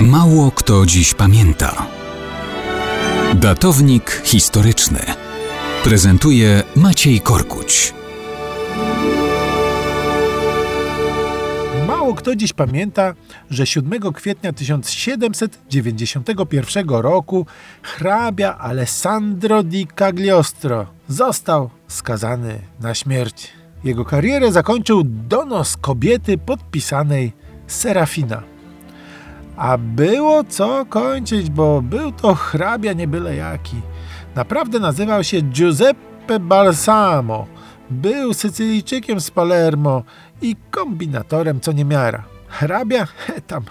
Mało kto dziś pamięta. Datownik historyczny prezentuje Maciej Korkuć. Mało kto dziś pamięta, że 7 kwietnia 1791 roku hrabia Alessandro di Cagliostro został skazany na śmierć. Jego karierę zakończył donos kobiety podpisanej Serafina. A było co kończyć, bo był to hrabia nie byle jaki. Naprawdę nazywał się Giuseppe Balsamo. Był Sycylijczykiem z Palermo i kombinatorem co niemiara. Hrabia? He, tam,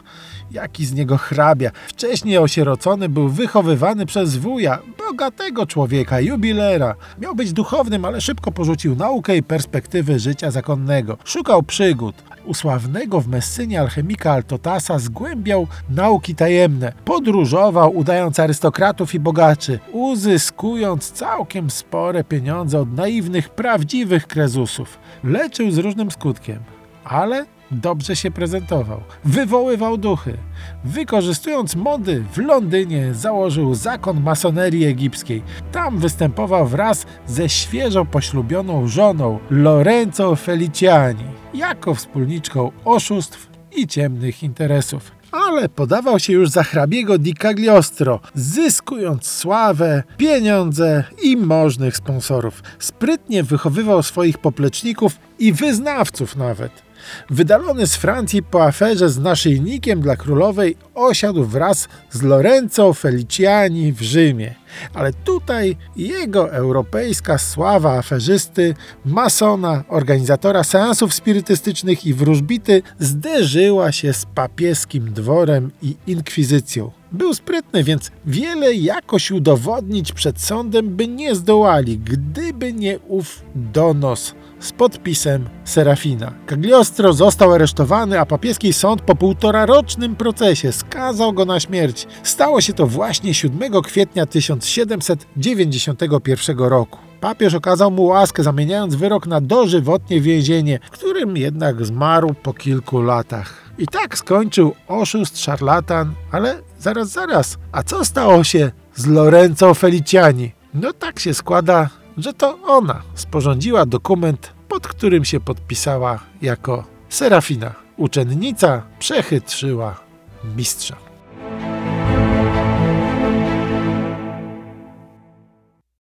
jaki z niego hrabia. Wcześniej osierocony był wychowywany przez wuja, bogatego człowieka, jubilera. Miał być duchownym, ale szybko porzucił naukę i perspektywy życia zakonnego. Szukał przygód. U sławnego w Messynie alchemika Altotasa zgłębiał nauki tajemne. Podróżował, udając arystokratów i bogaczy, uzyskując całkiem spore pieniądze od naiwnych, prawdziwych krezusów. Leczył z różnym skutkiem, ale dobrze się prezentował, wywoływał duchy. Wykorzystując mody w Londynie założył zakon masonerii egipskiej. Tam występował wraz ze świeżo poślubioną żoną Lorenzo Feliciani jako wspólniczką oszustw i ciemnych interesów. Ale podawał się już za hrabiego di Cagliostro, zyskując sławę, pieniądze i możnych sponsorów. Sprytnie wychowywał swoich popleczników i wyznawców nawet. Wydalony z Francji po aferze z naszyjnikiem dla królowej osiadł wraz z Lorenzo Feliciani w Rzymie. Ale tutaj jego europejska sława aferzysty, masona, organizatora seansów spirytystycznych i wróżbity zderzyła się z papieskim dworem i inkwizycją. Był sprytny, więc wiele jakoś udowodnić przed sądem by nie zdołali, gdyby nie ów donos z podpisem Serafina. Cagliostro został aresztowany, a papieski sąd po półtora rocznym procesie skazał go na śmierć. Stało się to właśnie 7 kwietnia 1791 roku. Papież okazał mu łaskę, zamieniając wyrok na dożywotnie więzienie, w którym jednak zmarł po kilku latach. I tak skończył oszust, szarlatan, ale zaraz, zaraz, a co stało się z Lorenzo Feliciani? No tak się składa, że to ona sporządziła dokument, pod którym się podpisała jako Serafina. Uczennica przechytrzyła mistrza.